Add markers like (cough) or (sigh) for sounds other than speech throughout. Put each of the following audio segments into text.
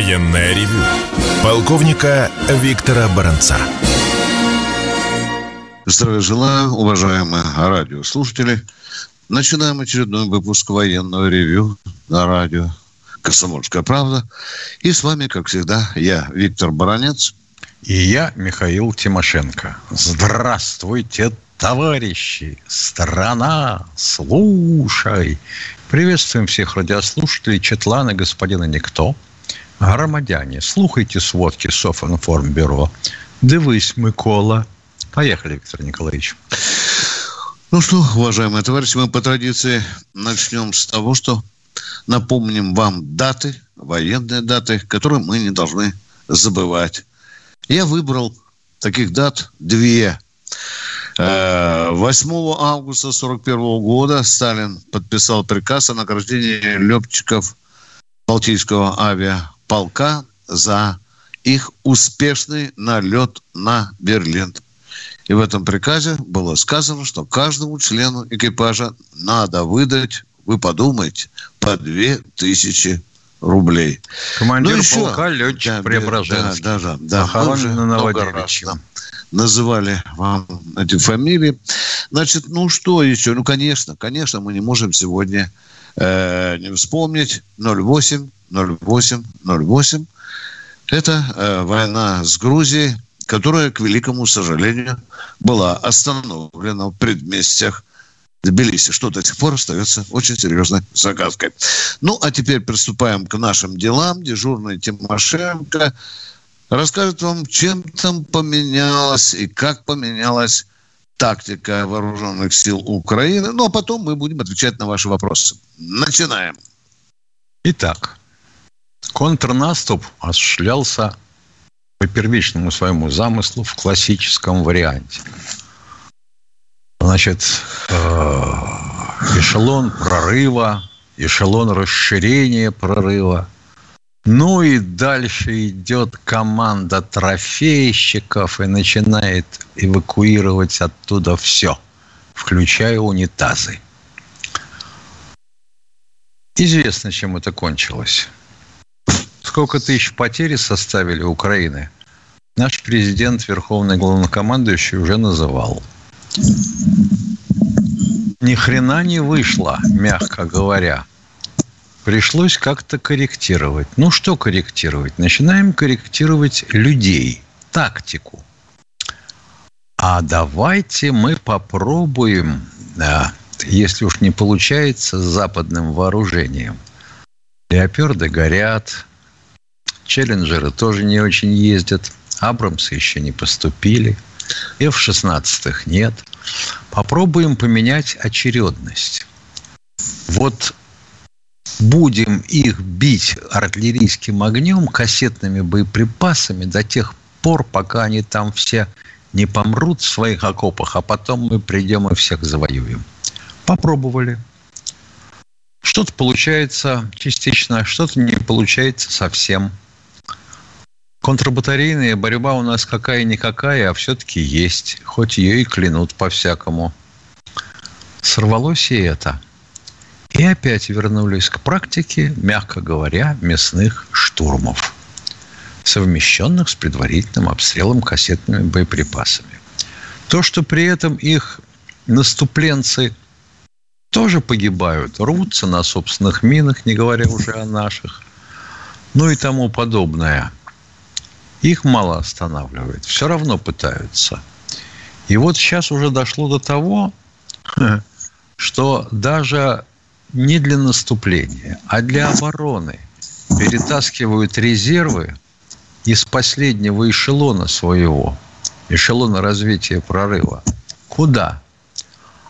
Военное ревю полковника Виктора Баранца. Здравия желаю, уважаемые радиослушатели. Начинаем очередной выпуск военного ревю на радио «Комсомольская правда». И с вами, как всегда, я, Виктор Баранец. И я, Михаил Тимошенко. Здравствуйте, товарищи! Страна, слушай! Приветствуем всех радиослушателей, Четлана, господина Никто. Громадяне, слухайте сводки Софинформбюро. Дивись, Микола. Поехали, Виктор Николаевич. Ну что, уважаемые товарищи, мы по традиции начнем с того, что напомним вам даты, военные даты, которые мы не должны забывать. Я выбрал таких дат две. 8 э, августа 1941 года Сталин подписал приказ о награждении летчиков Балтийского авиаполка за их успешный налет на Берлин. И в этом приказе было сказано, что каждому члену экипажа надо выдать, вы подумайте, по две тысячи рублей. Командир ну, еще, полка, летчик да, Преображенский. Да, да, да. да. много раз да, называли вам эти фамилии. Значит, ну что еще? Ну, конечно, конечно, мы не можем сегодня э, не вспомнить 08, 08, 08. Это э, война с Грузией, которая, к великому сожалению, была остановлена в предместьях Тбилиси, что до сих пор остается очень серьезной загадкой. Ну, а теперь приступаем к нашим делам. Дежурный Тимошенко расскажет вам, чем там поменялось и как поменялась тактика вооруженных сил Украины. Ну, а потом мы будем отвечать на ваши вопросы. Начинаем. Итак, контрнаступ осуществлялся по первичному своему замыслу в классическом варианте – значит, э, эшелон прорыва, эшелон расширения прорыва. Ну и дальше идет команда трофейщиков и начинает эвакуировать оттуда все, включая унитазы. Известно, чем это кончилось. Сколько тысяч потерь составили Украины, наш президент, верховный главнокомандующий, уже называл – ни хрена не вышло, мягко говоря. Пришлось как-то корректировать. Ну, что корректировать? Начинаем корректировать людей, тактику. А давайте мы попробуем, если уж не получается с западным вооружением. Леоперды горят, челленджеры тоже не очень ездят, Абрамсы еще не поступили – F-16 нет. Попробуем поменять очередность. Вот будем их бить артиллерийским огнем, кассетными боеприпасами до тех пор, пока они там все не помрут в своих окопах, а потом мы придем и всех завоюем. Попробовали. Что-то получается частично, что-то не получается совсем. Контрбатарейная борьба у нас какая-никакая, а все-таки есть. Хоть ее и клянут по-всякому. Сорвалось и это. И опять вернулись к практике, мягко говоря, мясных штурмов, совмещенных с предварительным обстрелом кассетными боеприпасами. То, что при этом их наступленцы тоже погибают, рвутся на собственных минах, не говоря уже о наших, ну и тому подобное – их мало останавливает. Все равно пытаются. И вот сейчас уже дошло до того, (laughs) что даже не для наступления, а для обороны перетаскивают резервы из последнего эшелона своего, эшелона развития прорыва. Куда?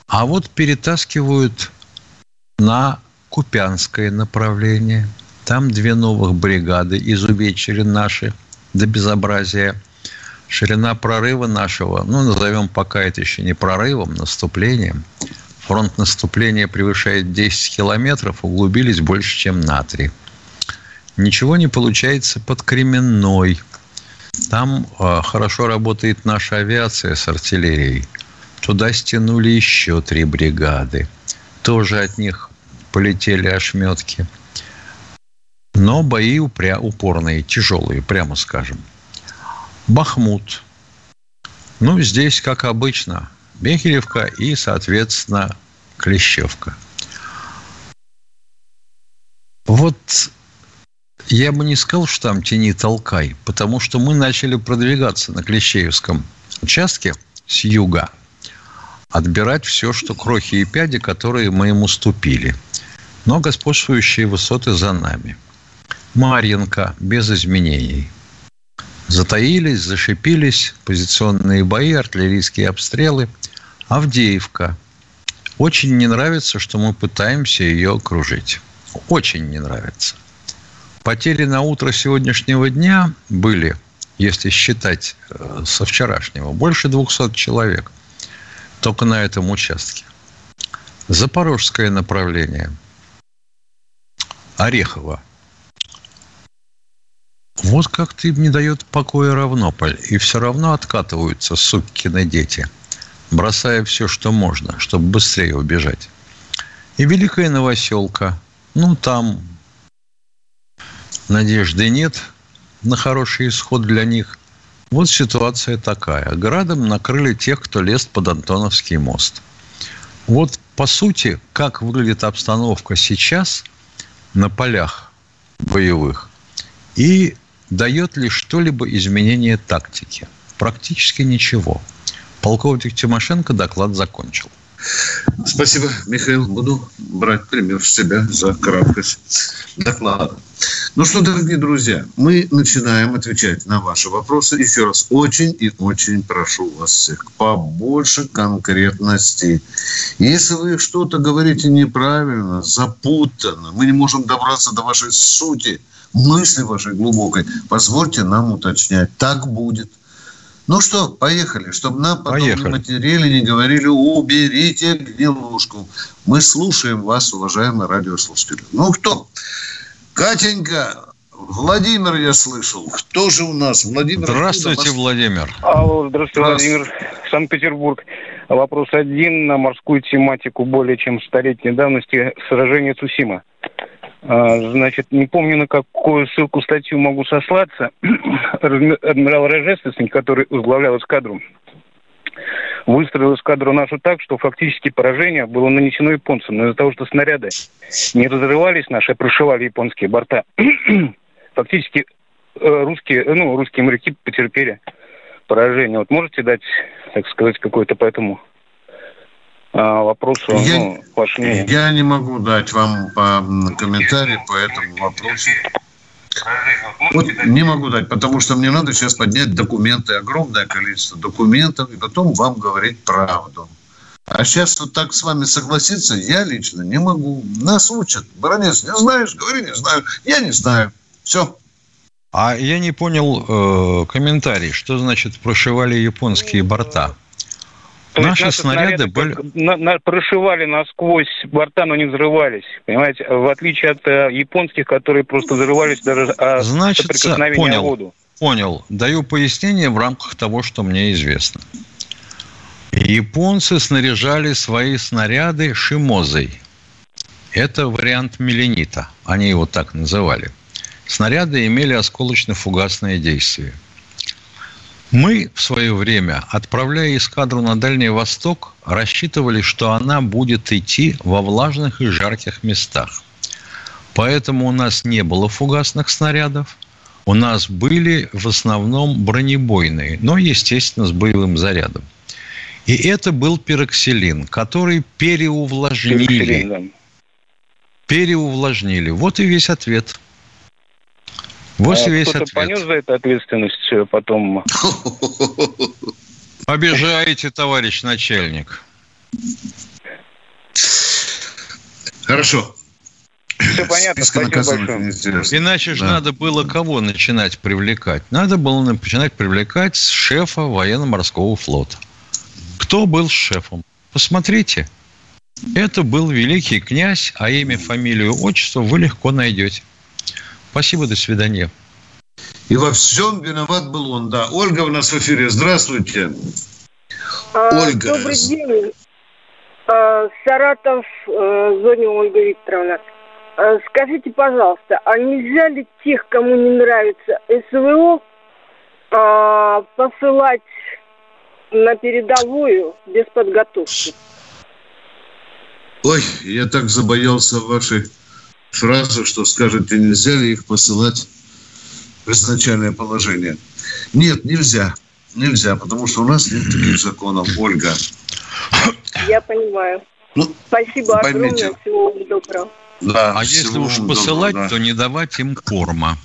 А вот перетаскивают на Купянское направление. Там две новых бригады изувечили наши – до безобразия. Ширина прорыва нашего, ну, назовем пока это еще не прорывом, наступлением. Фронт наступления превышает 10 километров, углубились больше, чем на 3. Ничего не получается под Кременной. Там э, хорошо работает наша авиация с артиллерией. Туда стянули еще три бригады. Тоже от них полетели ошметки – но бои упря упорные, тяжелые, прямо скажем. Бахмут. Ну, здесь, как обычно, Бехеревка и, соответственно, Клещевка. Вот я бы не сказал, что там тени толкай, потому что мы начали продвигаться на Клещеевском участке с юга, отбирать все, что крохи и пяди, которые мы ему ступили. Но господствующие высоты за нами. Марьинка без изменений. Затаились, зашипились, позиционные бои, артиллерийские обстрелы. Авдеевка. Очень не нравится, что мы пытаемся ее окружить. Очень не нравится. Потери на утро сегодняшнего дня были, если считать э, со вчерашнего, больше 200 человек. Только на этом участке. Запорожское направление. Орехово. Вот как-то им не дает покоя Равнополь. И все равно откатываются суккины дети, бросая все, что можно, чтобы быстрее убежать. И Великая Новоселка. Ну, там надежды нет на хороший исход для них. Вот ситуация такая. Градом накрыли тех, кто лез под Антоновский мост. Вот, по сути, как выглядит обстановка сейчас на полях боевых и дает ли что-либо изменение тактики? Практически ничего. Полковник Тимошенко доклад закончил. Спасибо, Михаил. Буду брать пример с себя за краткость доклада. Ну что, дорогие друзья, мы начинаем отвечать на ваши вопросы. Еще раз, очень и очень прошу вас всех побольше конкретности. Если вы что-то говорите неправильно, запутанно, мы не можем добраться до вашей сути, мысли вашей глубокой, позвольте нам уточнять. Так будет. Ну что, поехали, чтобы нам потом поехали. не материли, не говорили, уберите гнилушку. Мы слушаем вас, уважаемые радиослушатели. Ну кто? Катенька, Владимир я слышал. Кто же у нас? Владимир. Здравствуйте, Владимир. Алло, здравствуйте, Владимир. Санкт-Петербург. Вопрос один на морскую тематику более чем столетней давности сражение Цусима. А, значит, не помню, на какую ссылку статью могу сослаться. (clears throat) Адмирал Рожественный, который возглавлял эскадру, выстроил эскадру нашу так, что фактически поражение было нанесено японцам. Но из-за того, что снаряды не разрывались наши, а прошивали японские борта, (clears throat) фактически э, русские, ну, русские моряки потерпели поражение. Вот можете дать, так сказать, какой-то по этому вопросу, я, ну, мнение. Я не могу дать вам по комментарий по этому вопросу. Вот не могу дать, потому что мне надо сейчас поднять документы, огромное количество документов, и потом вам говорить правду. А сейчас вот так с вами согласиться я лично не могу. Нас учат. Баронец, не знаешь? Говори, не знаю. Я не знаю. Все. А я не понял э, комментарий. Что значит прошивали японские борта? Наши, наши снаряды, снаряды были... на, на, прошивали насквозь борта, но не взрывались. Понимаете, в отличие от э, японских, которые просто взрывались даже от Значит, понял, воду. Понял. Даю пояснение в рамках того, что мне известно. Японцы снаряжали свои снаряды шимозой. Это вариант меленита. Они его так называли. Снаряды имели осколочно-фугасное действие – мы в свое время, отправляя эскадру на Дальний Восток, рассчитывали, что она будет идти во влажных и жарких местах. Поэтому у нас не было фугасных снарядов. У нас были в основном бронебойные, но, естественно, с боевым зарядом. И это был пероксилин, который переувлажнили. Пероксилин, да. Переувлажнили. Вот и весь ответ. Вот а весь кто-то ответ. понес за это ответственность э, потом? Обижаете, товарищ начальник. Хорошо. Все понятно, спасибо большое. Иначе же да. надо было кого начинать привлекать? Надо было начинать привлекать шефа военно-морского флота. Кто был шефом? Посмотрите. Это был великий князь, а имя, фамилию, отчество вы легко найдете. Спасибо, до свидания. И во всем виноват был он, да. Ольга у нас в эфире. Здравствуйте. А, Ольга. Добрый день. А, Саратов, а, зоне Ольга Викторовна. А, скажите, пожалуйста, а нельзя ли тех, кому не нравится СВО, а, посылать на передовую без подготовки? Ой, я так забоялся вашей фразы, что скажете, нельзя ли их посылать в изначальное положение. Нет, нельзя. Нельзя, потому что у нас нет таких законов, Ольга. Я понимаю. Ну, Спасибо поймите. огромное. Всего доброго. Да, а если уж посылать, доброго, да. то не давать им корма.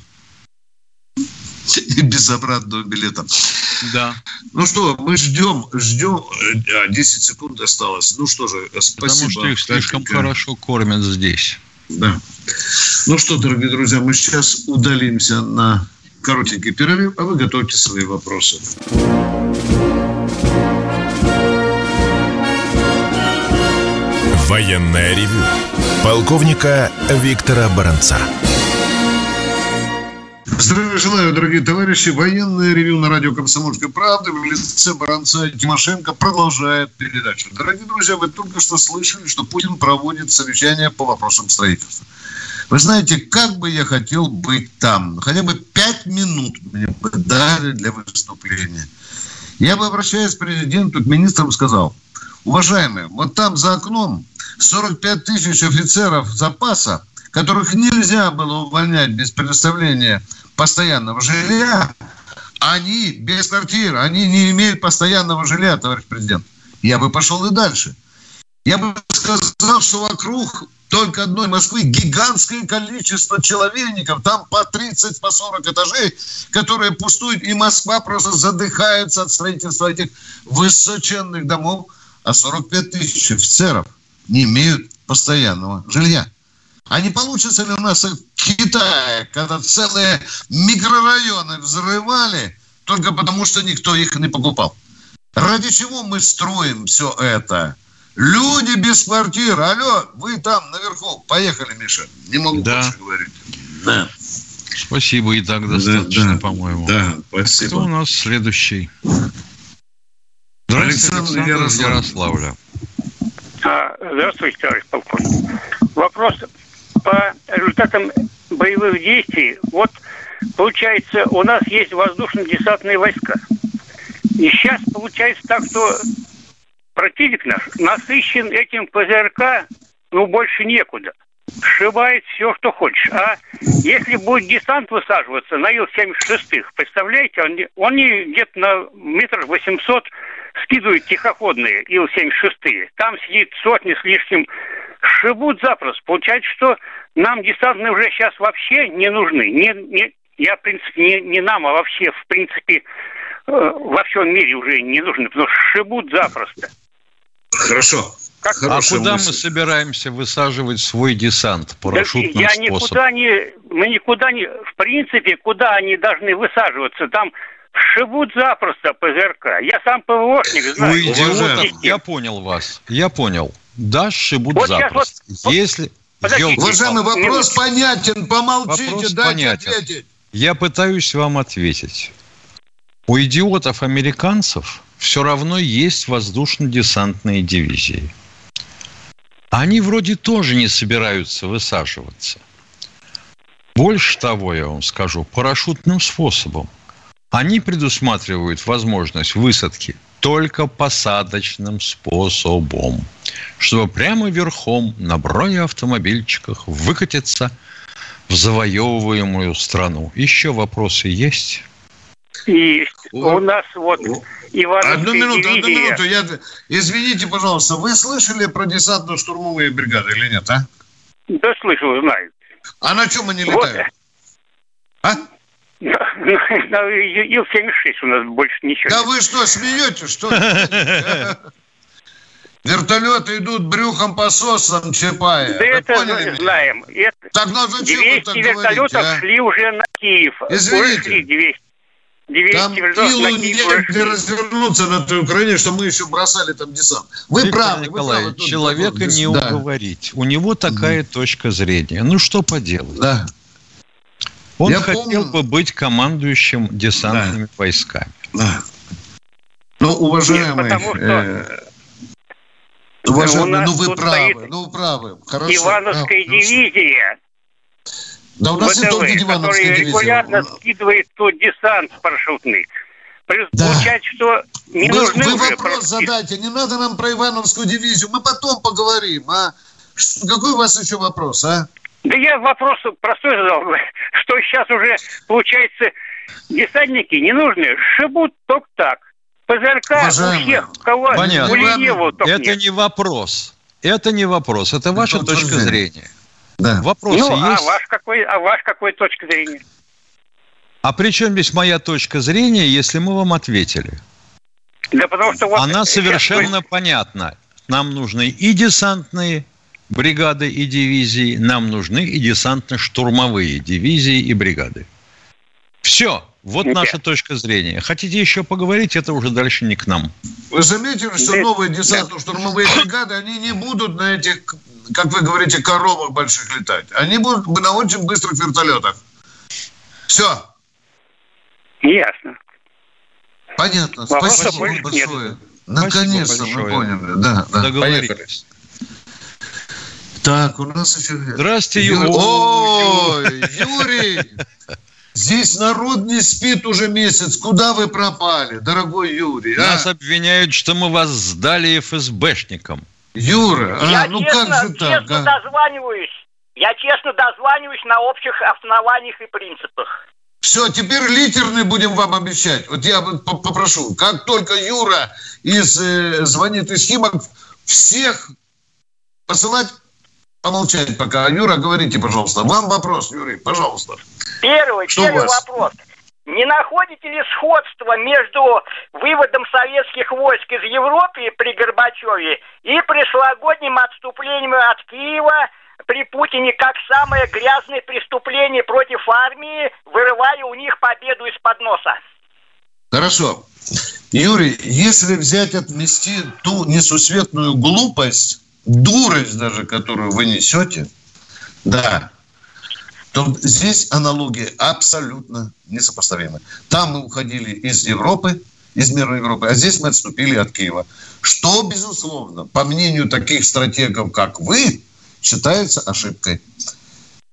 И без обратного билета. Да. Ну что, мы ждем, ждем. 10 а, секунд осталось. Ну что же, спасибо. Потому что их слишком хорошо кормят здесь. Да. Ну что, дорогие друзья, мы сейчас удалимся на коротенький перерыв, а вы готовьте свои вопросы. Военная ревю. Полковника Виктора Баранца. Здравия желаю, дорогие товарищи. Военное ревю на радио «Комсомольской правды» в лице Баранца Тимошенко продолжает передачу. Дорогие друзья, вы только что слышали, что Путин проводит совещание по вопросам строительства. Вы знаете, как бы я хотел быть там. Хотя бы пять минут мне бы дали для выступления. Я бы, обращаясь к президенту, к министрам, сказал, уважаемые, вот там за окном 45 тысяч офицеров запаса, которых нельзя было увольнять без предоставления постоянного жилья, они без квартир, они не имеют постоянного жилья, товарищ президент. Я бы пошел и дальше. Я бы сказал, что вокруг только одной Москвы гигантское количество человейников, там по 30, по 40 этажей, которые пустуют, и Москва просто задыхается от строительства этих высоченных домов, а 45 тысяч офицеров не имеют постоянного жилья. А не получится ли у нас в Китае, когда целые микрорайоны взрывали только потому, что никто их не покупал? Ради чего мы строим все это? Люди без квартир. Алло, вы там наверху. Поехали, Миша. Не могу да. больше говорить. Да. Спасибо, и так достаточно, да, по-моему. Да, спасибо. Кто у нас следующий? Александр, Александр Ярослав. Ярославля. А, здравствуйте, товарищ полковник. Вопрос результатам боевых действий. Вот, получается, у нас есть воздушно-десантные войска. И сейчас получается так, что противник наш насыщен этим ПЗРК, ну, больше некуда. Сшивает все, что хочешь. А если будет десант высаживаться на Ил-76, представляете, он, он где-то на метр восемьсот скидывает тихоходные Ил-76. Там сидит сотни с лишним шибут запросто. Получается, что нам десантные уже сейчас вообще не нужны. Не, не, я, в принципе, не, не нам, а вообще, в принципе, э, во всем мире уже не нужны, потому что шибут запросто. Хорошо. Как? А куда мысль. мы собираемся высаживать свой десант парашютным да, я способом? Никуда не, мы никуда не, в принципе, куда они должны высаживаться? Там шибут запросто ПЗРК. Я сам ПВОшник знаю. У идиотов, я понял вас, я понял. Да, шибут вот запросто. Вот, Если... Подождите, Уважаемый, вопрос понятен, помолчите, вопрос дайте понятен. ответить. Я пытаюсь вам ответить. У идиотов-американцев все равно есть воздушно-десантные дивизии. Они вроде тоже не собираются высаживаться. Больше того, я вам скажу, парашютным способом. Они предусматривают возможность высадки только посадочным способом, чтобы прямо верхом на бронеавтомобильчиках выкатиться в завоевываемую страну. Еще вопросы есть? Есть. У нас вот Ивановская Одну минуту, одну минуту. Я... Извините, пожалуйста, вы слышали про десантно-штурмовые бригады или нет, а? Да слышал, знаю. А на чем они летают? Вот. А? Ил-76 у нас больше ничего Да вы что, смеетесь, что (laughs) Вертолеты идут брюхом по сосам, Чапая. Да Вы это поняли знаем. Это... Так ну зачем 200 вы так вертолетов говорите, а? шли уже на Киев. Извините. Шли 200. 200 там Илу негде развернуться на той Украине, что мы еще бросали там десант. Вы Виктор правы. Николаевич, вы правы, человека не да. уговорить. У него такая mm. точка зрения. Ну, что поделать? Да. Он Я хотел помню... бы быть командующим десантными да. войсками. Да. Ну, уважаемый... Нет, потому что... Э... Уважаемый, ну вы правы, ну вы правы. Хорошо, Ивановская правы, дивизия, да у нас ВДВ, не только который регулярно скидывает тот десант парашютный. Да. Получается, что не вы, нужны вы вопрос просто... задайте, не надо нам про Ивановскую дивизию, мы потом поговорим, а? Какой у вас еще вопрос, а? Да я вопрос простой задал, (laughs) что сейчас уже, получается, десантники не нужны, шибут только так. ПЗРК Уважаемый, у всех, кого Понятно. у Леневу Это нет. не вопрос. Это не вопрос, это ваша это точка зрения. Да. Вопросы ну, а есть? А ваш какой, а ваш какой точка зрения? А при чем здесь моя точка зрения, если мы вам ответили? Да потому что вот Она совершенно вы... понятна. Нам нужны и десантные бригады и дивизии, нам нужны и десантно-штурмовые дивизии и бригады. Все. Вот Нет. наша точка зрения. Хотите еще поговорить, это уже дальше не к нам. Вы заметили, что новые десантно-штурмовые бригады, они не будут на этих, как вы говорите, коровах больших летать. Они будут на очень быстрых вертолетах. Все. Ясно. Понятно. Вопросов Спасибо большое. Нет. Наконец-то мы поняли. Да, да. Договорились. Так, у нас еще... Здравствуйте, Юрий. Ой, Юрий! Здесь народ не спит уже месяц. Куда вы пропали, дорогой Юрий? А? Нас обвиняют, что мы вас сдали ФСБшникам. Юра, а, я ну честно, как же так? честно а? дозваниваюсь. Я честно дозваниваюсь на общих основаниях и принципах. Все, теперь литерный будем вам обещать. Вот я попрошу, как только Юра из, э, звонит из Химок, всех посылать помолчать пока. Юра, говорите, пожалуйста. Вам вопрос, Юрий, пожалуйста. Первый, Что первый вопрос. Не находите ли сходство между выводом советских войск из Европы при Горбачеве и прошлогодним отступлением от Киева при Путине как самое грязное преступление против армии, вырывая у них победу из-под носа? Хорошо. Юрий, если взять отмести ту несусветную глупость, дурость даже, которую вы несете, да, то здесь аналогии абсолютно несопоставимы. Там мы уходили из Европы, из мира Европы, а здесь мы отступили от Киева. Что, безусловно, по мнению таких стратегов, как вы, считается ошибкой.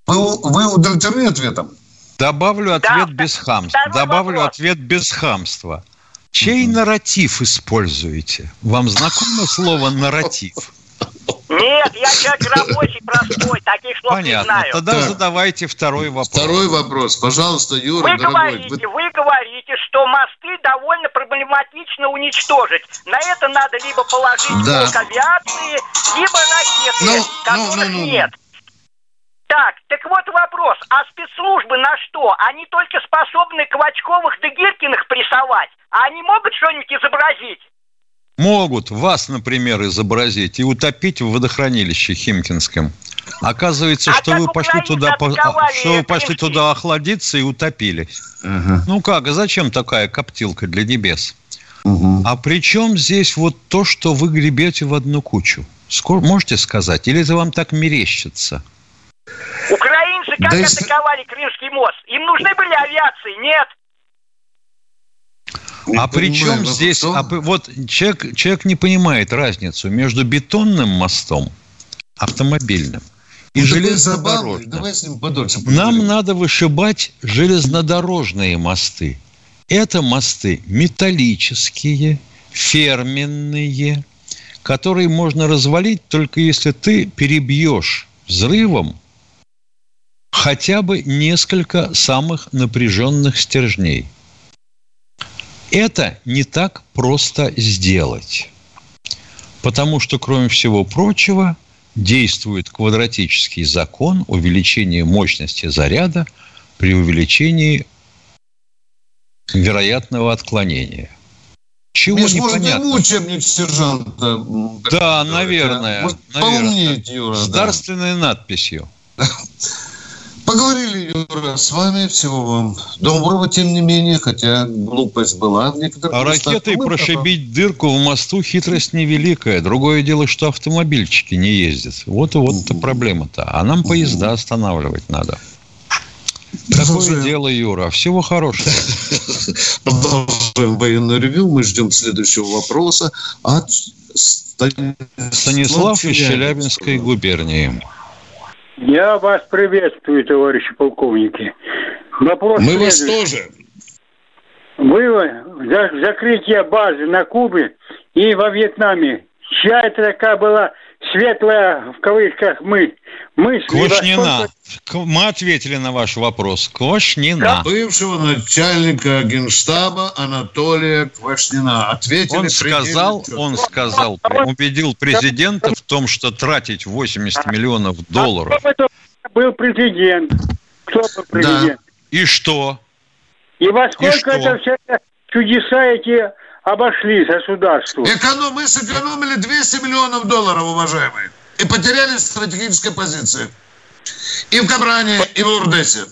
Вы, вы удовлетворены ответом? Добавлю ответ да, без хамства. Добавлю вопрос. ответ без хамства. Чей угу. нарратив используете? Вам знакомо слово нарратив? Нет, я человек рабочий, простой, таких слов Понятно. не знаю. Тогда так. задавайте второй вопрос. Второй вопрос, пожалуйста, Юра, вы дорогой. Говорите, вы... вы говорите, что мосты довольно проблематично уничтожить. На это надо либо положить да. блок авиации, либо ракеты, ну, которых ну, ну, ну. нет. Так, так вот вопрос. А спецслужбы на что? Они только способны Квачковых да Гиркиных прессовать. А они могут что-нибудь изобразить? Могут вас, например, изобразить и утопить в водохранилище Химкинском. Оказывается, а что вы пошли туда, что вы пошли туда охладиться и утопились. Угу. Ну как, а зачем такая коптилка для небес? Угу. А при чем здесь вот то, что вы гребете в одну кучу? Скоро, можете сказать? Или это вам так мерещится? Украинцы как да атаковали Крымский мост? Им нужны были авиации? Нет. А при чем здесь... А, вот человек, человек не понимает разницу между бетонным мостом, автомобильным, и ну, железнодорожным. Давай с ним подольше Нам надо вышибать железнодорожные мосты. Это мосты металлические, ферменные, которые можно развалить только если ты перебьешь взрывом хотя бы несколько самых напряженных стержней – это не так просто сделать. Потому что, кроме всего прочего, действует квадратический закон увеличения мощности заряда при увеличении вероятного отклонения. Чего Меж, непонятно? Может, учебник сержанта. Да, наверное. Может, наверное. Юра, С да. дарственной надписью. (laughs) Поговорили, Юра, с вами. Всего вам доброго, тем не менее, хотя глупость была в некоторых А местах. ракетой прошибить потом... дырку в мосту хитрость невеликая. Другое дело, что автомобильчики не ездят. Вот и вот угу. проблема-то. А нам поезда останавливать надо. Такое дело, Юра. Всего хорошего. (laughs) Продолжаем военное ревю. Мы ждем следующего вопроса от Станислав из Челябинской губернии. Я вас приветствую, товарищи полковники. Вопрос Мы вас тоже. Было закрытие базы на Кубе и во Вьетнаме. Чья это такая была светлая, в кавычках, мы, мысль. Квашнина. Мы ответили на ваш вопрос. Квашнина. Бывшего начальника генштаба Анатолия Квашнина. Ответили. Он сказал, он сказал, убедил президента в том, что тратить 80 миллионов долларов. А кто был президент? Кто был президент? Да. И что? И во сколько И это все чудеса эти обошли государству. Эконом, мы сэкономили 200 миллионов долларов, уважаемые. И потеряли стратегические позиции. И в Кабране, и в Урдесе.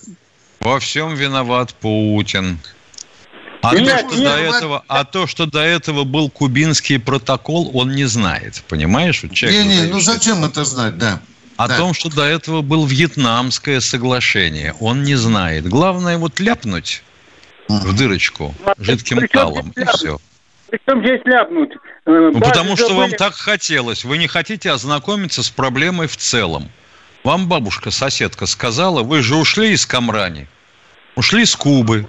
Во всем виноват Путин. А, нет, то, что нет, до этого, а то, что до этого был кубинский протокол, он не знает. Понимаешь? не, не, ну зачем это знать, да. О да. том, что до этого был вьетнамское соглашение, он не знает. Главное вот ляпнуть в дырочку жидким талом, и все. Причем здесь ляпнуть? Э, ну, потому что вам так хотелось. Вы не хотите ознакомиться с проблемой в целом. Вам бабушка, соседка сказала, вы же ушли из Камрани, ушли с Кубы.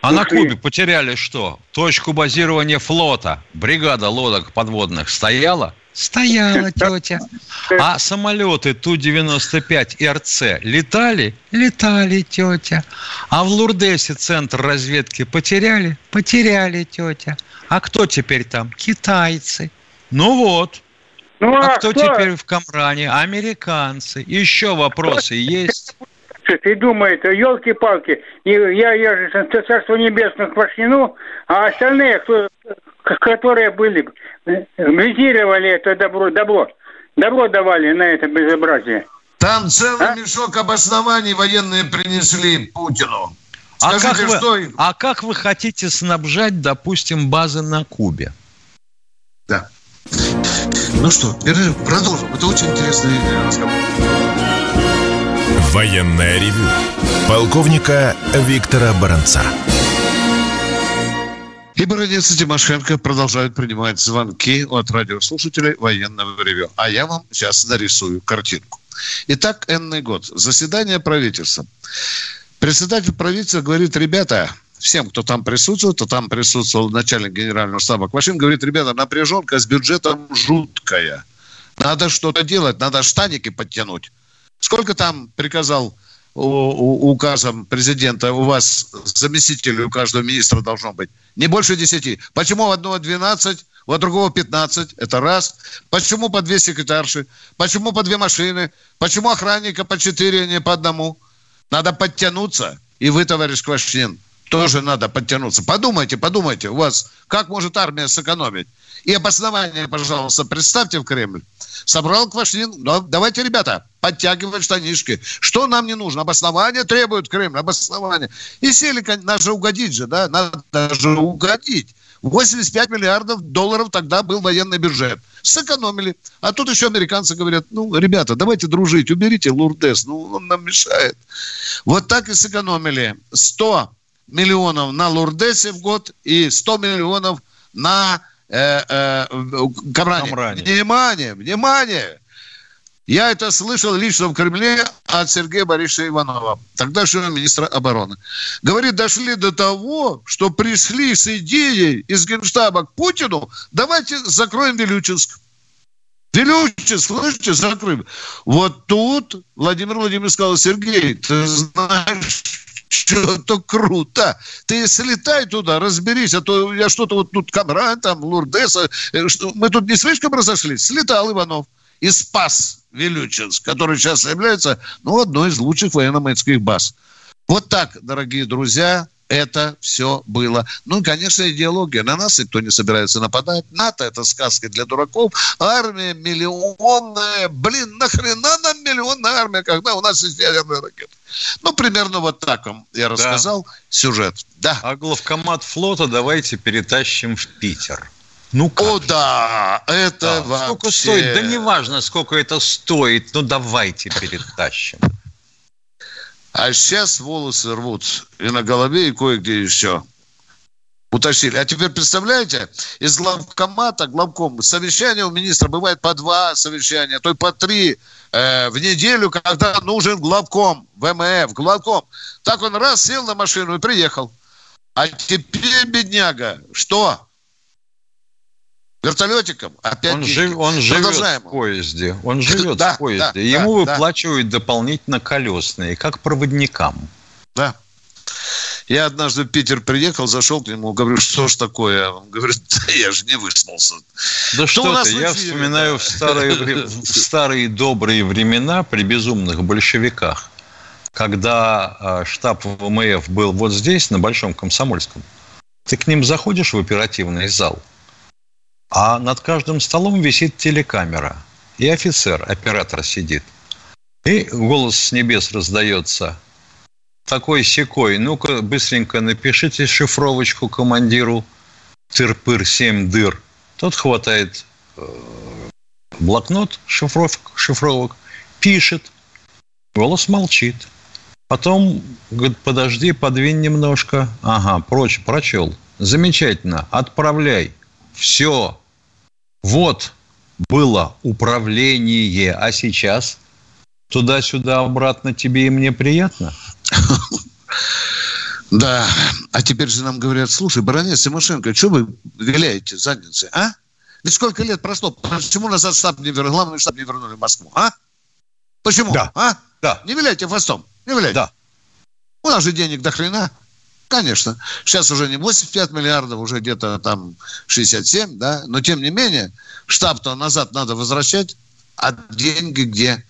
А на Кубе потеряли что? Точку базирования флота. Бригада лодок подводных стояла? Стояла, (laughs) тетя. А самолеты Ту-95 РЦ летали? Летали, тетя. А в Лурдесе центр разведки потеряли? Потеряли, тетя. А кто теперь там? Китайцы. Ну вот. Ну, а, а кто, кто теперь в Камране? Американцы. Еще вопросы есть? (laughs) Ты думает, елки-палки, я, я же царство небесное к а остальные, кто, которые были, визировали это добро, добро, добро давали на это безобразие. Там целый а? мешок обоснований военные принесли Путину. А Скажите, а, как что... вы, а как вы хотите снабжать, допустим, базы на Кубе? Да. Ну что, продолжим. Это очень интересный разговор. Военная ревю. Полковника Виктора Баранца. И Баранец и Тимошенко продолжают принимать звонки от радиослушателей военного ревю. А я вам сейчас нарисую картинку. Итак, энный год. Заседание правительства. Председатель правительства говорит, ребята, всем, кто там присутствует, кто там присутствовал начальник генерального штаба Квашин, говорит, ребята, напряженка с бюджетом жуткая. Надо что-то делать, надо штаники подтянуть. Сколько там приказал указом президента у вас заместителей у каждого министра должно быть? Не больше десяти. Почему у одного 12, у другого 15? Это раз. Почему по две секретарши? Почему по две машины? Почему охранника по четыре, а не по одному? Надо подтянуться. И вы, товарищ Квашнин, тоже надо подтянуться. Подумайте, подумайте, у вас как может армия сэкономить? И обоснование, пожалуйста, представьте в Кремль. Собрал Квашнин, ну, давайте, ребята, подтягивать штанишки. Что нам не нужно? Обоснование требует Кремль, обоснование. И сели, надо же угодить же, да, надо же угодить. 85 миллиардов долларов тогда был военный бюджет. Сэкономили. А тут еще американцы говорят, ну, ребята, давайте дружить, уберите Лурдес, ну, он нам мешает. Вот так и сэкономили 100 миллионов на Лурдесе в год и 100 миллионов на э, э, Камране. Камране. Внимание, внимание! Я это слышал лично в Кремле от Сергея Борисовича Иванова, тогдашнего министра обороны. Говорит, дошли до того, что пришли с идеей из Генштаба к Путину, давайте закроем Вилючинск. Вилючинск, слышите, закроем. Вот тут Владимир Владимирович сказал, Сергей, ты знаешь, что-то круто. Ты слетай туда, разберись, а то я что-то вот тут Камран, там, Лурдеса, э, мы тут не слишком разошлись. Слетал Иванов и спас Вилючинск, который сейчас является ну, одной из лучших военно-морских баз. Вот так, дорогие друзья, это все было. Ну, конечно, идеология. На нас никто не собирается нападать. НАТО – это сказка для дураков. Армия миллионная. Блин, нахрена нам миллионная армия, когда у нас есть ядерные ракеты? Ну, примерно вот так вам я рассказал да. сюжет. Да. А главкомат флота давайте перетащим в Питер. Ну как? О, да, это да. вообще... Сколько стоит? Да неважно, сколько это стоит, ну давайте перетащим. А сейчас волосы рвут и на голове, и кое-где еще. Утащили. А теперь представляете, из главкомата, главком, совещания у министра бывает по два совещания, а то и по три э, в неделю, когда нужен главком, ВМФ, главком. Так он раз сел на машину и приехал. А теперь, бедняга, что? Вертолетиком? Опять он, жив, он живет в поезде. Он живет (laughs) да, в поезде. Да, Ему да, выплачивают да. дополнительно колесные, как проводникам. Да. Я однажды в Питер приехал, зашел к нему, говорю, что ж такое? Он говорит, да я же не выснулся. Да что, что ты, я вспоминаю в старые, (laughs) в старые добрые времена при безумных большевиках, когда а, штаб ВМФ был вот здесь, на Большом Комсомольском. Ты к ним заходишь в оперативный зал, а над каждым столом висит телекамера, и офицер, оператор сидит. И голос с небес раздается – такой секой. Ну-ка, быстренько напишите шифровочку командиру тырпыр 7 дыр. Тот хватает э, блокнот шифров, шифровок, пишет, голос молчит. Потом говорит, подожди, подвинь немножко. Ага, прочь, прочел. Замечательно, отправляй. Все. Вот было управление, а сейчас туда-сюда обратно тебе и мне приятно? (laughs) Да. А теперь же нам говорят, слушай, баронец Тимошенко, что вы виляете задницы, а? Ведь сколько лет прошло, почему назад штаб не вернули, главный штаб не вернули в Москву, а? Почему? Да. А? Да. Не виляйте хвостом, не виляйте. Да. У нас же денег до хрена. Конечно. Сейчас уже не 85 миллиардов, уже где-то там 67, да? Но тем не менее, штаб-то назад надо возвращать, а деньги где?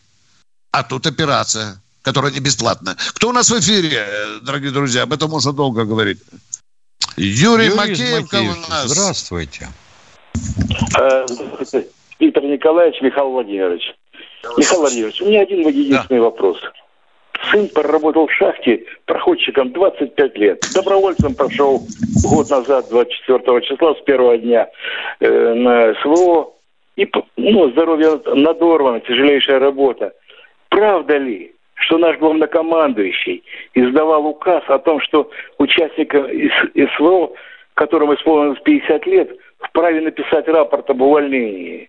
А тут операция которая не бесплатная. Кто у нас в эфире, дорогие друзья? Об этом можно долго говорить. Юрий, Юрий Макеев, у нас. Здравствуйте. Э, Виктор Николаевич, Михаил Владимирович. Михаил Владимирович, у меня один единственный да. вопрос. Сын проработал в шахте проходчиком 25 лет. Добровольцем прошел год назад, 24 числа, с первого дня э, на СВО. И ну, здоровье надорвано, тяжелейшая работа. Правда ли, что наш главнокомандующий издавал указ о том, что участникам СВО, которому исполнилось 50 лет, вправе написать рапорт об увольнении.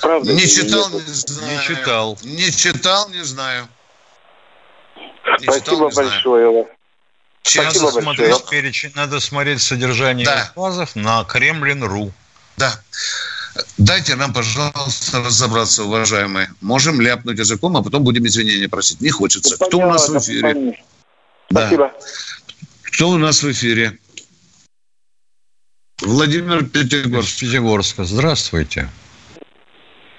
Правда? Не читал, не знаю. Не читал. Не читал, не знаю. Не Спасибо читал, не большое. Знаю. Спасибо надо большое. смотреть перечень, надо смотреть содержание да. указов на Кремлин.ру. Да. Дайте нам, пожалуйста, разобраться, уважаемые. Можем ляпнуть языком, а потом будем извинения просить. Не хочется. Ну, Кто у нас в эфире? Спасибо. Да. Кто у нас в эфире? Владимир Пятигорск. Пятигорска. Здравствуйте.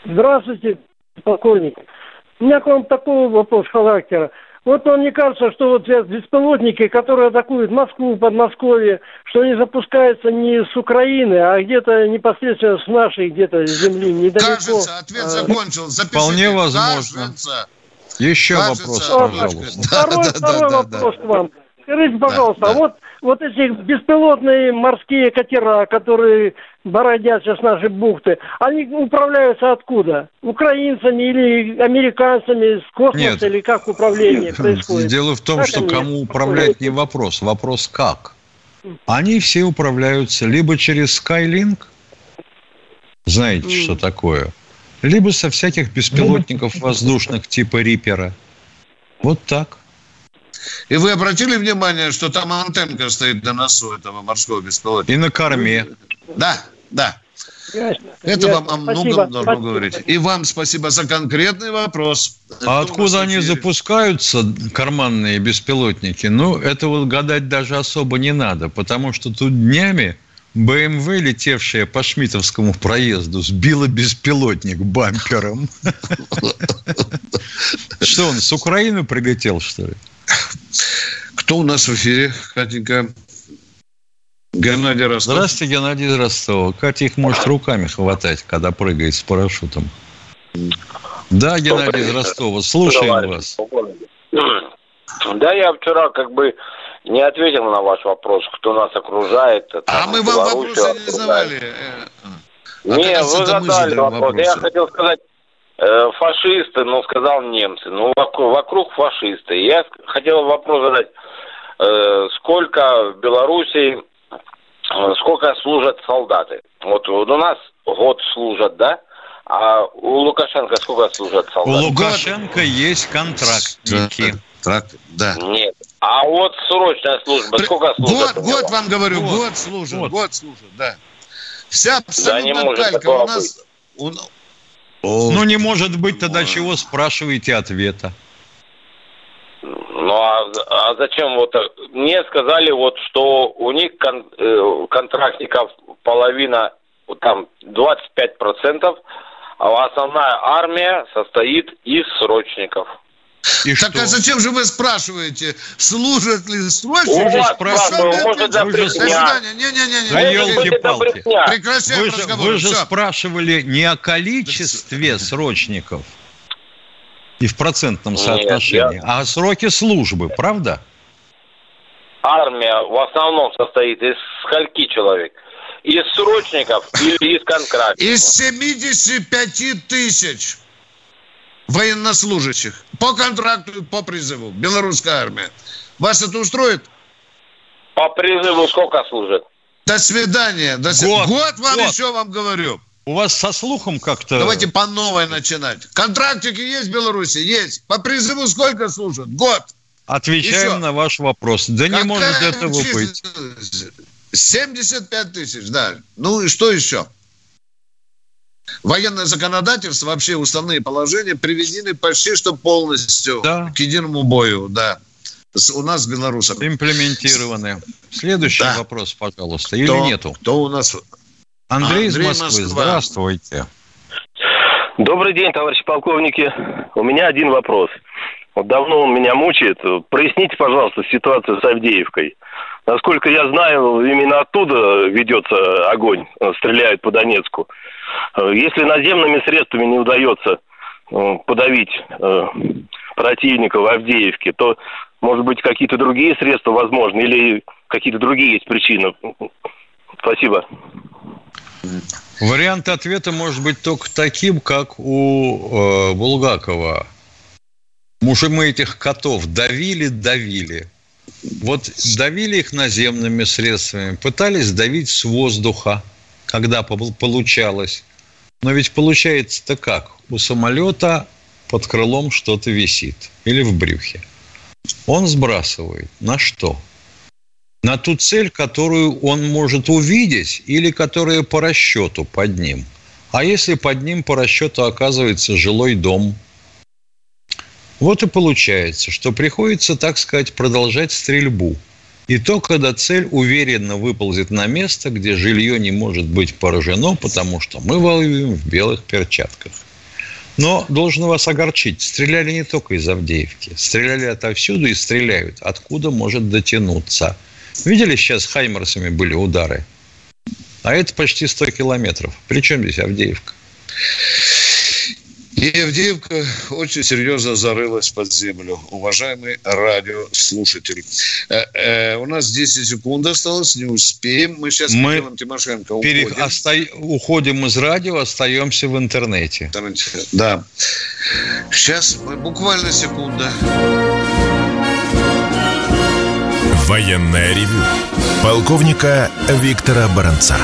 Здравствуйте, полковник. У меня к вам такой вопрос характера. Вот вам не кажется, что вот беспилотники, которые атакуют Москву, Подмосковье, что они запускаются не с Украины, а где-то непосредственно с нашей где-то земли, недалеко. Кажется, ответ а, закончил. Запишите. Вполне возможно. Кажется. Еще Кажется. вопрос, пожалуйста. Второй, да, второй да, вопрос да, к вам. Скажите, пожалуйста, да, да. вот вот эти беспилотные морские катера, которые бородят сейчас наши бухты, они управляются откуда? Украинцами или американцами с космоса Нет. или как управление Нет. происходит? Дело в том, как что кому управлять не вопрос, вопрос как. Они все управляются либо через Skylink, знаете, mm. что такое, либо со всяких беспилотников воздушных типа Рипера. Вот так. И вы обратили внимание, что там антенка стоит на носу этого морского беспилотника? И на корме. Да, да. Ясно, Это ясно. вам о многом должно спасибо. говорить. И вам спасибо за конкретный вопрос. А откуда они запускаются, карманные беспилотники? Ну, это вот гадать даже особо не надо, потому что тут днями БМВ, летевшая по Шмитовскому проезду, сбила беспилотник бампером. (laughs) Что он, с Украины прилетел, что ли? Кто у нас в эфире, Катенька? Геннадий Ростов. Здравствуйте, Геннадий Ростов. Катя их может руками хватать, когда прыгает с парашютом. Да, Геннадий из Ростова, слушаем вас. Да, я вчера как бы не ответил на ваш вопрос, кто нас окружает. Там, а мы вам вопросы не задавали. А, Нет, вы задали вопрос. Я хотел сказать, Э, фашисты, ну, сказал немцы. Ну, вокруг, вокруг фашисты. Я хотел вопрос задать. Э, сколько в Беларуси, э, сколько служат солдаты? Вот, вот у нас год служат, да? А у Лукашенко сколько служат солдат? У Лукашенко есть контрактники. Контракт, да. Нет. А вот срочная служба, сколько служат? Год, год вам говорю, год, год служит, год. год служит, да. Вся абсолютно да, не может калька у нас... У... Ну, не может быть тогда чего, спрашиваете ответа. Ну, а, а зачем вот... Мне сказали вот, что у них кон, э, контрактников половина, там 25%, а основная армия состоит из срочников. И так что? а зачем же вы спрашиваете, служат ли срочники? У вас спрашиваю, может, запретня. Не-не-не. Да елки-палки. Прекращаем вы разговор. Же, вы же спрашивали не о количестве срочников и в процентном соотношении, Нет, я... а о сроке службы, правда? Армия в основном состоит из скольки человек? Из срочников или из контрактов? Из 75 тысяч военнослужащих по контракту, по призыву. Белорусская армия. Вас это устроит? По призыву сколько служит? До свидания. До св... год, год вам год. еще вам говорю. У вас со слухом как-то... Давайте по новой начинать. Контрактики есть в Беларуси? Есть. По призыву сколько служат? Год. Отвечаем Еще. на ваш вопрос. Да Какая не может этого быть. 75 тысяч, да. Ну и что еще? Военное законодательство, вообще уставные положения приведены почти что полностью да. к единому бою, да. У нас белорусов. Имплементированы. Следующий да. вопрос, пожалуйста. Или кто, нету? Кто у нас? Андрей, Андрей из Москвы. Москва. Здравствуйте. Добрый день, товарищи полковники. У меня один вопрос. Вот давно он меня мучает. Проясните, пожалуйста, ситуацию с Авдеевкой. Насколько я знаю, именно оттуда ведется огонь, стреляют по Донецку. Если наземными средствами не удается э, подавить э, противника в Авдеевке, то, может быть, какие-то другие средства возможны или какие-то другие есть причины? Спасибо. Вариант ответа может быть только таким, как у э, Булгакова. Мужи мы этих котов давили, давили. Вот давили их наземными средствами, пытались давить с воздуха, когда получалось. Но ведь получается-то как? У самолета под крылом что-то висит или в брюхе. Он сбрасывает. На что? на ту цель, которую он может увидеть или которая по расчету под ним. А если под ним по расчету оказывается жилой дом, вот и получается, что приходится, так сказать, продолжать стрельбу. И то, когда цель уверенно выползет на место, где жилье не может быть поражено, потому что мы воюем в белых перчатках. Но должен вас огорчить, стреляли не только из Авдеевки, стреляли отовсюду и стреляют, откуда может дотянуться – Видели, сейчас Хаймерсами были удары? А это почти 100 километров. Причем здесь Авдеевка? И Авдеевка очень серьезно зарылась под землю. Уважаемый радиослушатель. Э, э, у нас 10 секунд осталось, не успеем. Мы сейчас Мы делаем Тимошенко. Уходим. Пере... Оста... уходим из радио, остаемся в интернете. Да. Сейчас, буквально секунда. Военное ревю полковника Виктора Баранца.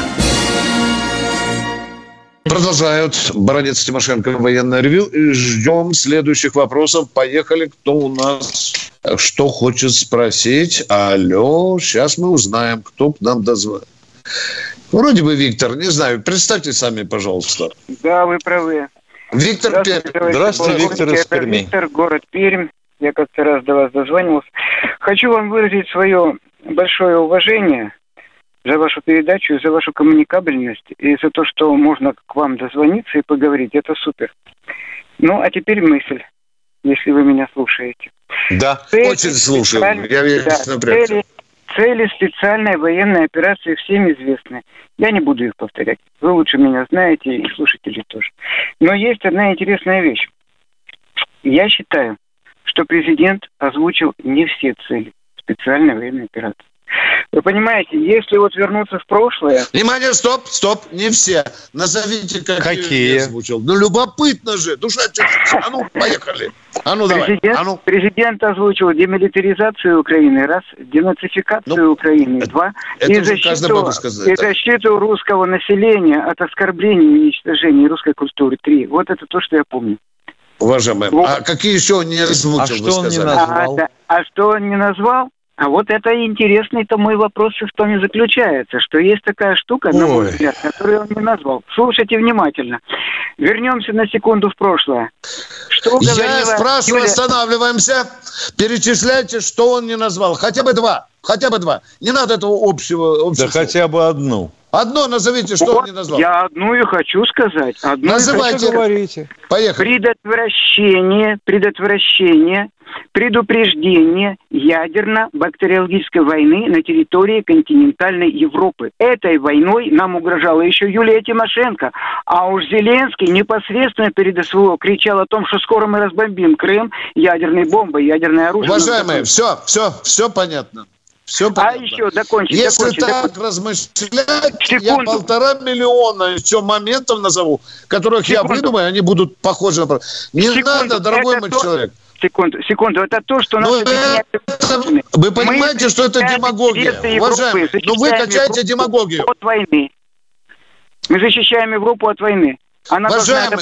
Продолжают Баранец Тимошенко военное ревю. И ждем следующих вопросов. Поехали. Кто у нас что хочет спросить? Алло, сейчас мы узнаем, кто к нам дозвонит. Вроде бы Виктор, не знаю. Представьте сами, пожалуйста. Да, вы правы. Виктор Здравствуйте, Пермь. Здравствуйте, Виктор из Перми. Виктор, город Пермь. Я как-то раз до вас дозвонился. Хочу вам выразить свое большое уважение за вашу передачу, за вашу коммуникабельность и за то, что можно к вам дозвониться и поговорить. Это супер. Ну, а теперь мысль, если вы меня слушаете. Да, цели очень слушаю. Я весь да, цели, цели специальной военной операции всем известны. Я не буду их повторять. Вы лучше меня знаете и слушатели тоже. Но есть одна интересная вещь. Я считаю, что президент озвучил не все цели специальной военной операции. Вы понимаете, если вот вернуться в прошлое... Внимание, стоп, стоп, не все. Назовите, какие, какие? я озвучил. Ну, любопытно же. Душа, а ну, поехали. А ну, давай. Президент, а ну. президент озвучил демилитаризацию Украины, раз, денацификацию ну, Украины, это, два, это и, защиту, сказать, и защиту русского населения от оскорблений и уничтожения русской культуры, три. Вот это то, что я помню. Уважаемый, вот. а какие еще не озвучил, а что он не назвал? А, да, а что он не назвал? А вот это интересный-то мой вопрос в том и заключается, что есть такая штука, Ой. на мой взгляд, которую он не назвал. Слушайте внимательно. Вернемся на секунду в прошлое. Что Я спрашиваю, Юля... останавливаемся. Перечисляйте, что он не назвал. Хотя бы два. Хотя бы два. Не надо этого общего. общего. Да хотя бы одну. Одно назовите, что вот он не назвал. Я одну и хочу сказать. Одну Называйте. Хочу говорите. Поехали. Предотвращение, предотвращение, предупреждение ядерно-бактериологической войны на территории континентальной Европы. Этой войной нам угрожала еще Юлия Тимошенко. А уж Зеленский непосредственно перед СВО кричал о том, что скоро мы разбомбим Крым ядерной бомбой, ядерное оружие. Уважаемые, все, все, все понятно. Все а понятно. А еще закончить. Если закончить, так закончить. размышлять, Секунду. я полтора миллиона еще моментов назову, которых Секунду. я выдумаю, они будут похожи на... Не Секунду. надо, дорогой мой то... человек. Секунду, секунду, это то, что ну, это, Вы понимаете, мы что это демагогия? Уважаемый, ну вы качаете демагогию. От войны. Мы защищаем Европу от войны. Она Уважаемый,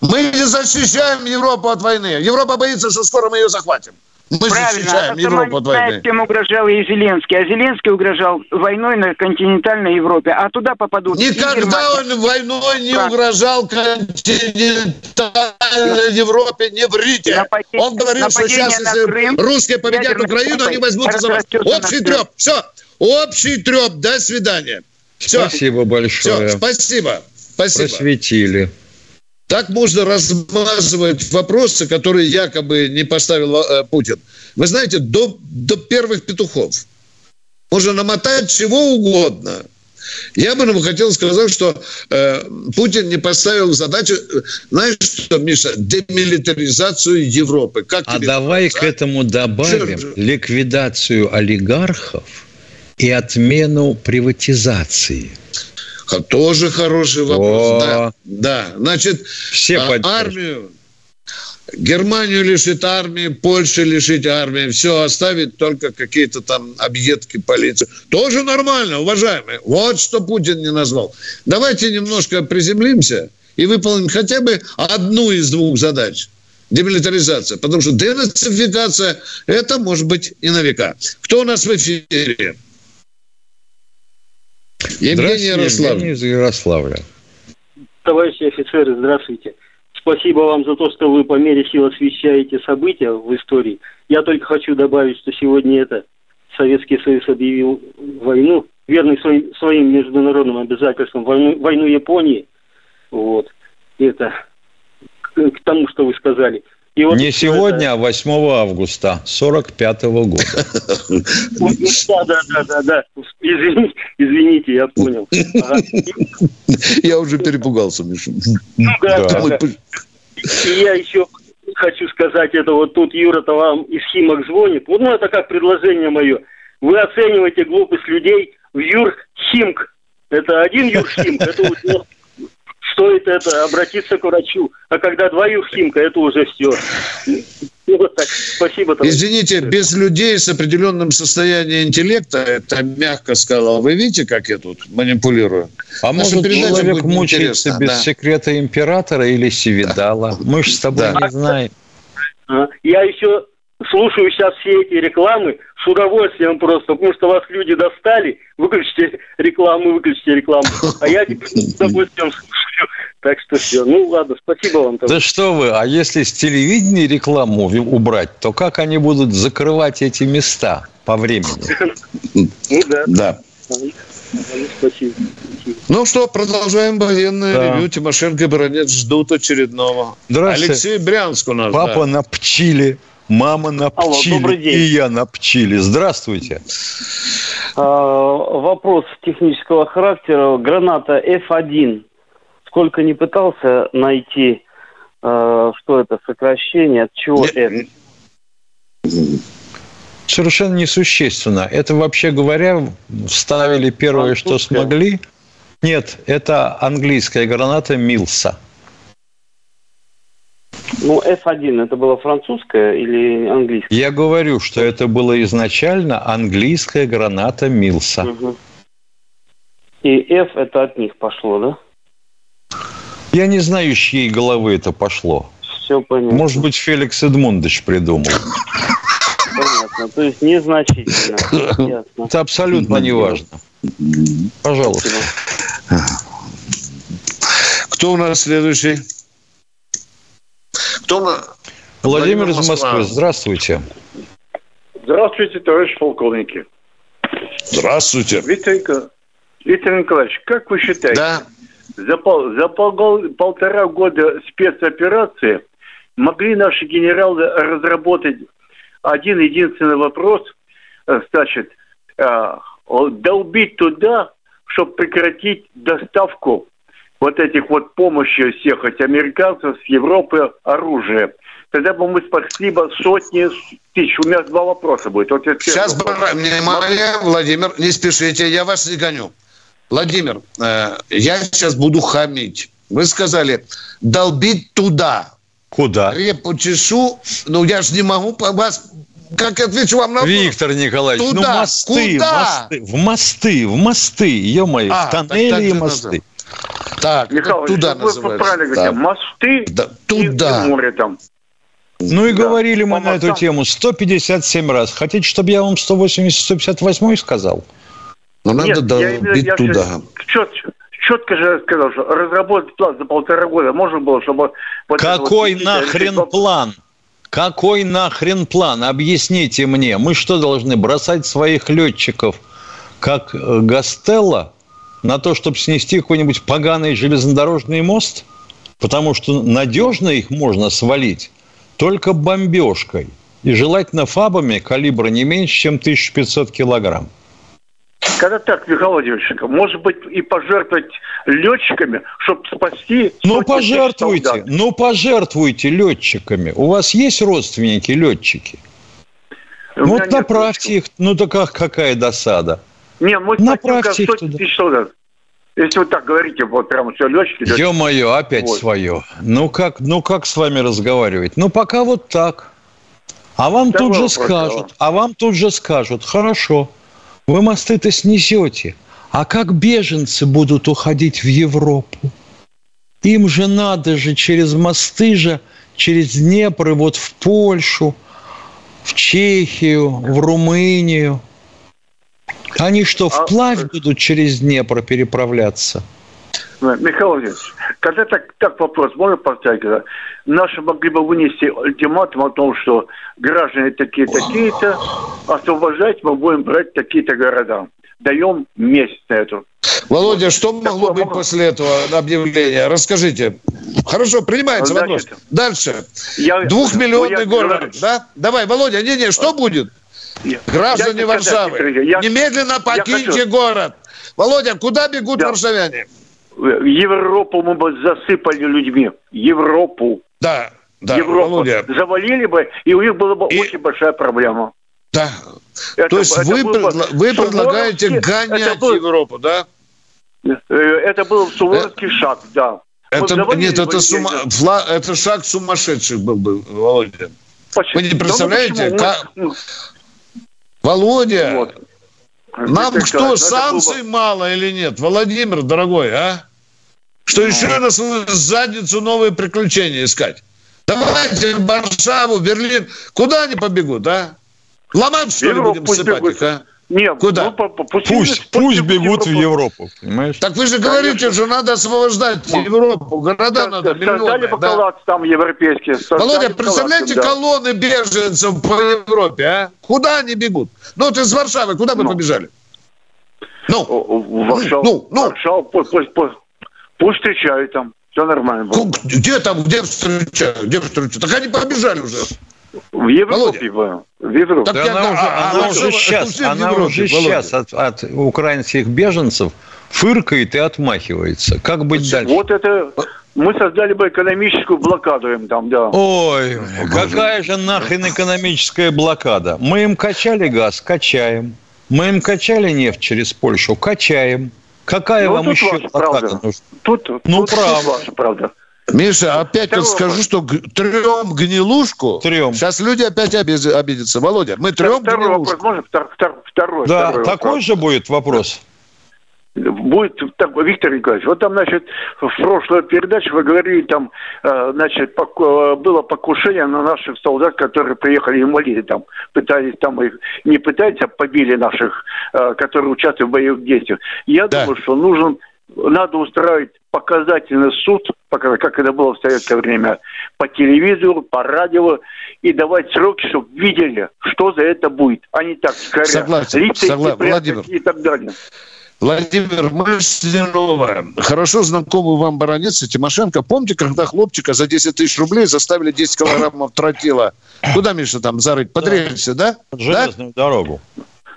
мы не защищаем Европу от войны. Европа боится, что скоро мы ее захватим. Мы Правильно, защищаем Европу от войны. Кем угрожал и Зеленский. А Зеленский угрожал войной на континентальной Европе. А туда попадут... Никогда он войной не как? угрожал континентальной Европе. Не врите. Нападение, он говорил, что сейчас, если Крым, русские победят Украину, они возьмутся за вас. Общий треп. Все. Общий треп. До свидания. Все. Спасибо большое. Все, спасибо. Спасибо. Просветили. Так можно размазывать вопросы, которые якобы не поставил э, Путин. Вы знаете, до, до первых петухов. Можно намотать чего угодно. Я бы ему хотел сказать, что э, Путин не поставил задачу, знаешь что, Миша, демилитаризацию Европы. Как а давай к этому добавим Черт. ликвидацию олигархов и отмену приватизации. Тоже хороший вопрос. Да, да. Значит, Все а, армию, Германию лишит армии, Польша лишить армии, все оставить только какие-то там объедки полиции. Тоже нормально, уважаемые. Вот что Путин не назвал. Давайте немножко приземлимся и выполним хотя бы одну из двух задач. Демилитаризация. Потому что денацификация – это может быть и на века. Кто у нас в эфире? Евгений Ярославль. Евгений из Ярославля. Товарищи офицеры, здравствуйте. Спасибо вам за то, что вы по мере сил освещаете события в истории. Я только хочу добавить, что сегодня это Советский Союз объявил войну, верный своим, своим международным обязательствам, войну, войну Японии. Вот. Это к, к тому, что вы сказали. И вот Не сегодня, это... а 8 августа 45 -го года. Да, да, да, да, да. Извините, извините, я понял. Я уже перепугался, Миша. Ну. И я еще хочу сказать, это вот тут Юра-то вам из Химок звонит. Вот ну это как предложение мое. Вы оцениваете глупость людей в Юрхимк. Это один Юрхимк, это вот стоит это обратиться к врачу. А когда два Юрхимка, это уже все. Вот так. Спасибо. Товарищ. Извините, без людей с определенным состоянием интеллекта, это мягко сказал, вы видите, как я тут манипулирую? А Наша может, человек мучается без да. секрета императора или Севидала? Мы же с тобой да. не знаем. Я еще слушаю сейчас все эти рекламы с удовольствием просто, потому что вас люди достали. Выключите рекламу, выключите рекламу. А я теперь с удовольствием слушаю. Так что все. Ну ладно, спасибо вам. Товарищ. Да что вы, а если с телевидения рекламу убрать, то как они будут закрывать эти места по времени? Ну да. Да. Спасибо. Ну что, продолжаем военное да. ревю. Тимошенко и Баранец ждут очередного. Здравствуйте. Алексей Брянск у нас. Папа да. на пчиле. Мама на Алло, пчиле и я на пчиле. Здравствуйте. А, вопрос технического характера. Граната F1. Сколько не пытался найти, а, что это сокращение, от чего F? Совершенно несущественно. Это, вообще говоря, вставили первое, что смогли. Нет, это английская граната Милса. Ну, F1 это было французская или английская? Я говорю, что это было изначально английская граната Милса. Угу. И F это от них пошло, да? Я не знаю, с чьей головы это пошло. Все понятно. Может быть, Феликс Эдмундович придумал. Понятно. То есть незначительно. Ясно. Это абсолютно не важно. Пожалуйста. Кто у нас следующий? Нас? Владимир, из Москвы. Здравствуйте. Здравствуйте, товарищ полковники. Здравствуйте. Виктор, Виктор Николаевич, как вы считаете, да. за, пол, за пол, полтора года спецоперации могли наши генералы разработать один единственный вопрос, э, значит, э, долбить туда, чтобы прекратить доставку вот этих вот помощи всех этих американцев с Европы оружия. Тогда бы мы спасли бы сотни тысяч. У меня два вопроса будет. Вот Сейчас, внимание, Владимир, не спешите, я вас не гоню. Владимир, э, я сейчас буду хамить. Вы сказали, долбить туда. Куда? Репу чешу, ну я же не могу вас как отвечу вам на вопрос. Виктор Николаевич, ну, Туда. ну мосты, Куда? мосты, в мосты, в мосты, ё-моё, а, в тоннели и мосты. Так, Михаил, туда правильно говорите, мосты да, туда. и море там. Ну и да. говорили мы По на эту тему 157 раз. Хотите, чтобы я вам 180-158 сказал? Ну, надо Нет, долбить я, туда. Четко, четко же сказал, что разработать план за полтора года можно было, чтобы... Вот Какой вот, нахрен план? Какой нахрен план? Объясните мне. Мы что, должны бросать своих летчиков, как э, Гастелло, на то, чтобы снести какой-нибудь поганый железнодорожный мост? Потому что надежно их можно свалить только бомбежкой. И желательно фабами калибра не меньше, чем 1500 килограмм. Когда так, Михаил Владимирович, может быть, и пожертвовать летчиками, чтобы спасти... Ну, пожертвуйте, ну, пожертвуйте летчиками. У вас есть родственники летчики? Ну, вот направьте их. Ну, так как, какая досада. Не, мы направьте их туда. тысяч солдат. Если вы так говорите, вот прямо все летчики... Ё-моё, опять вот. свое. Ну как, ну как с вами разговаривать? Ну пока вот так. А вам Второй тут же скажут, а вам тут же скажут, хорошо, вы мосты-то снесете. А как беженцы будут уходить в Европу? Им же надо же через мосты же, через Днепр и вот в Польшу, в Чехию, в Румынию. Они что, а вплавь а... будут через Днепр переправляться? Михаил Владимирович, когда так, так вопрос можно поставить? Наши могли бы вынести ультиматум о том, что граждане такие-такие-то, освобождать мы будем брать такие-то города. Даем месяц на эту. Володя, что могло быть после этого объявления? Расскажите. Хорошо, принимается Значит, вопрос. Дальше. Я, Двухмиллионный я, город, я, да? Давай, Володя, не-не, что будет? Граждане я Варшавы, я, немедленно покиньте хочу... город. Володя, куда бегут да. варшавяне? Европу мы бы засыпали людьми. Европу. Да, да, Европу Володя. завалили бы, и у них была бы и... очень большая проблема. Да. Это, То есть вы, предла- вы предлагаете гонять был... Европу, да? Э, это был суворовский шаг, да. Это, нет, это, сума, фла, это шаг сумасшедший был бы, Володя. Почему? Вы не представляете, да, как... Володя, вот. нам что, санкций было... мало или нет? Владимир, дорогой, а? Что ну... еще на свою задницу новые приключения искать? Давайте Варшаву, Берлин. Куда они побегут, а? Ломать, что ли, будем сыпать их, а? Нет, Куда? Ну, пусть, пусть, пусть бегут в Европу, понимаешь? Так вы же говорите, что надо освобождать ну, Европу, города надо, миллионы. Да? там европейские. Володя, представляете да. колонны беженцев по Европе, а? Куда они бегут? Ну, вот из Варшавы, куда вы ну. побежали? Ну, Варшаву, ну, ну. Варшаву пусть, пусть, пусть, пусть встречают там. Все нормально. Будет. Где там, где встречают? Где встречают? Так они побежали уже. В Европе, Володя. в Европе. Так она, уже, она, она уже сейчас, она Европе, уже сейчас от, от украинских беженцев фыркает и отмахивается. Как быть дальше? Вот это, мы создали бы экономическую блокаду им там, да. Ой, какая же нахрен экономическая блокада? Мы им качали газ, качаем. Мы им качали нефть через Польшу, качаем. Какая ну, вам еще блокада нужна? Тут, ну, тут, правда. Тут ваша правда. Миша, опять вот скажу, что трем гнилушку. Трем. Сейчас люди опять обидятся. Володя, мы трем второй гнилушку. Вопрос, можно второй, второй, да, второй такой вопрос. же будет вопрос. Будет так, Виктор Николаевич, вот там, значит, в прошлой передаче вы говорили, там, э, значит, было покушение на наших солдат, которые приехали инвалиды, там, пытались, там, их не пытались, а побили наших, э, которые участвуют в боевых действиях. Я да. думаю, что нужен, надо устраивать показательный суд, как это было в советское время, по телевизору, по радио, и давать сроки, чтобы видели, что за это будет, а не так, скорее, согласен, лица согласен, Владимир. и так далее. Владимир Мысленова, хорошо знакомый вам баронец Тимошенко. Помните, когда хлопчика за 10 тысяч рублей заставили 10 килограммов тротила? Куда, Миша, там зарыть? Под рельсы, да? Под железную да? дорогу.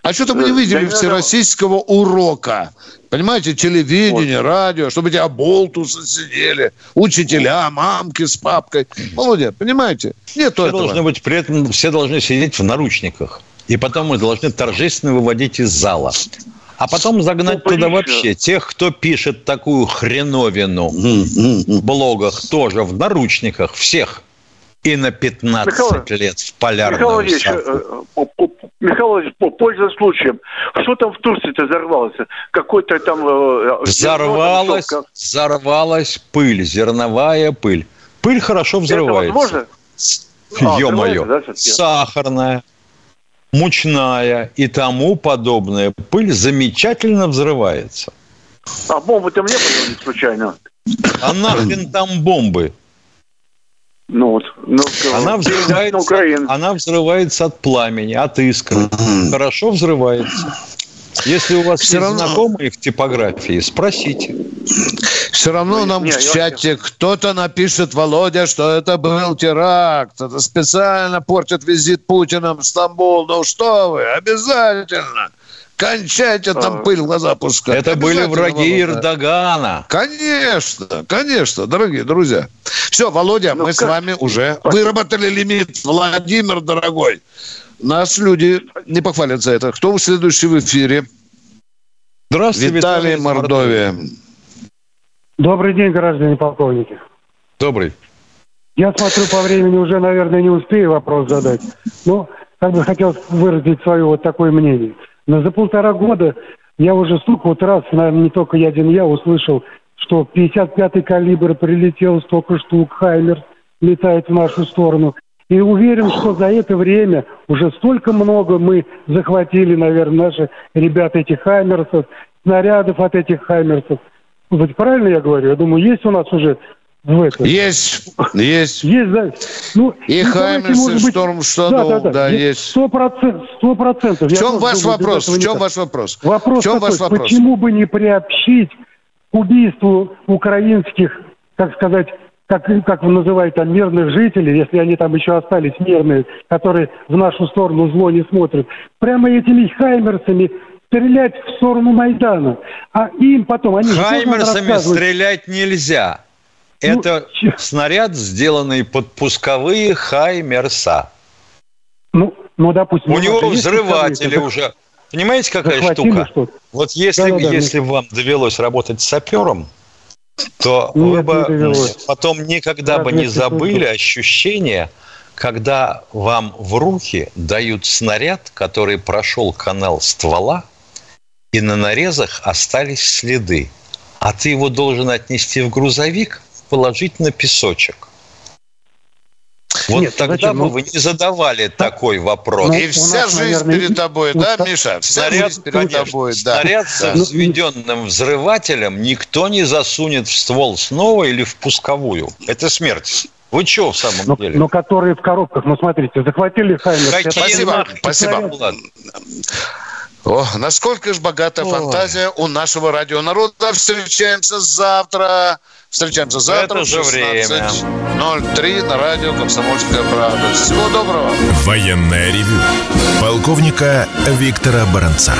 А что-то мы не видели да, всероссийского урока. Понимаете, телевидение, вот. радио, чтобы эти оболтусы сидели, учителя, мамки с папкой. Володя, понимаете? Нет все этого. Должны быть, при этом все должны сидеть в наручниках. И потом мы должны торжественно выводить из зала. А потом загнать ну, туда вообще тех, кто пишет такую хреновину в блогах, тоже в наручниках, всех. И на 15 Михаил, лет в полярную Михаил Ильич, Михаил Ильич, пользуясь случаем, что там в Турции-то взорвалось? Какой-то там... Э, взорвалась, зерно, взорвалась пыль, зерновая пыль. Пыль хорошо взрывается. Это возможно? Ё-моё. А, да, сахарная мучная и тому подобное пыль замечательно взрывается. А бомбы там не было случайно? А нахрен там бомбы? Ну вот. Ну, она, взрывается, она взрывается от пламени, от искры. Хорошо взрывается. Если у вас Все есть равно... знакомые в типографии, спросите. Все равно нам не, в чате я... кто-то напишет, Володя, что это был теракт. Это специально портит визит Путина в Стамбул. Ну что вы, обязательно. Кончайте там пыль в глаза пускать. Это были враги Эрдогана. Конечно, конечно, дорогие друзья. Все, Володя, ну, мы как? с вами уже выработали лимит. Владимир, дорогой, нас люди не похвалят за это. Кто следующий в эфире? Здравствуйте, Виталий, Виталий Мордовия. Добрый день, граждане полковники. Добрый. Я смотрю, по времени уже, наверное, не успею вопрос задать. Но как бы хотел выразить свое вот такое мнение. Но за полтора года я уже столько вот раз, наверное, не только я один я услышал, что 55-й калибр прилетел, столько штук, Хаймер летает в нашу сторону. И уверен, что за это время уже столько много мы захватили, наверное, наши ребята этих Хаймерсов, снарядов от этих Хаймерсов. Вот правильно я говорю? Я думаю, есть у нас уже в этом. Есть, есть. Есть, да. Ну, и ну, Хаймерс, и Шторм Шадоу, да, да, да, да, есть. Сто процентов. Сто процентов. В чем ваш думаю, вопрос? В чем ваш вопрос? Вопрос в чем такой, ваш вопрос? почему бы не приобщить к убийству украинских, так сказать, как, как вы называете, там, мирных жителей, если они там еще остались мирные, которые в нашу сторону зло не смотрят, прямо этими хаймерсами стрелять в сторону Майдана. А им потом... Они Хаймерсами стрелять нельзя. Ну, Это ну, снаряд, сделанный под пусковые Хаймерса. Ну, ну допустим... У него взрыватели уже... Понимаете, какая штука? Вот если, да, да, если да. вам довелось работать сапером, то Нет, вы бы потом никогда бы не забыли ощущение, когда вам в руки дают снаряд, который прошел канал ствола, и на нарезах остались следы. А ты его должен отнести в грузовик, положить на песочек. Вот Нет, тогда зачем? бы ну, вы не задавали так, такой вопрос. Ну, и вся нас, жизнь наверное, перед тобой, да, Миша? Вся снаряд, жизнь перед конечно, тобой, да. Снаряд с взведенным взрывателем никто не засунет в ствол снова или в пусковую. Это смерть. Вы что в самом но, деле? Но которые в коробках, ну смотрите, захватили Хаймер. Какие спасибо, спасибо. О, насколько же богата Ой. фантазия у нашего радионарода. Встречаемся завтра. Встречаемся завтра в 16.03 на радио «Комсомольская правда». Всего доброго. Военная ревю. Полковника Виктора Баранца.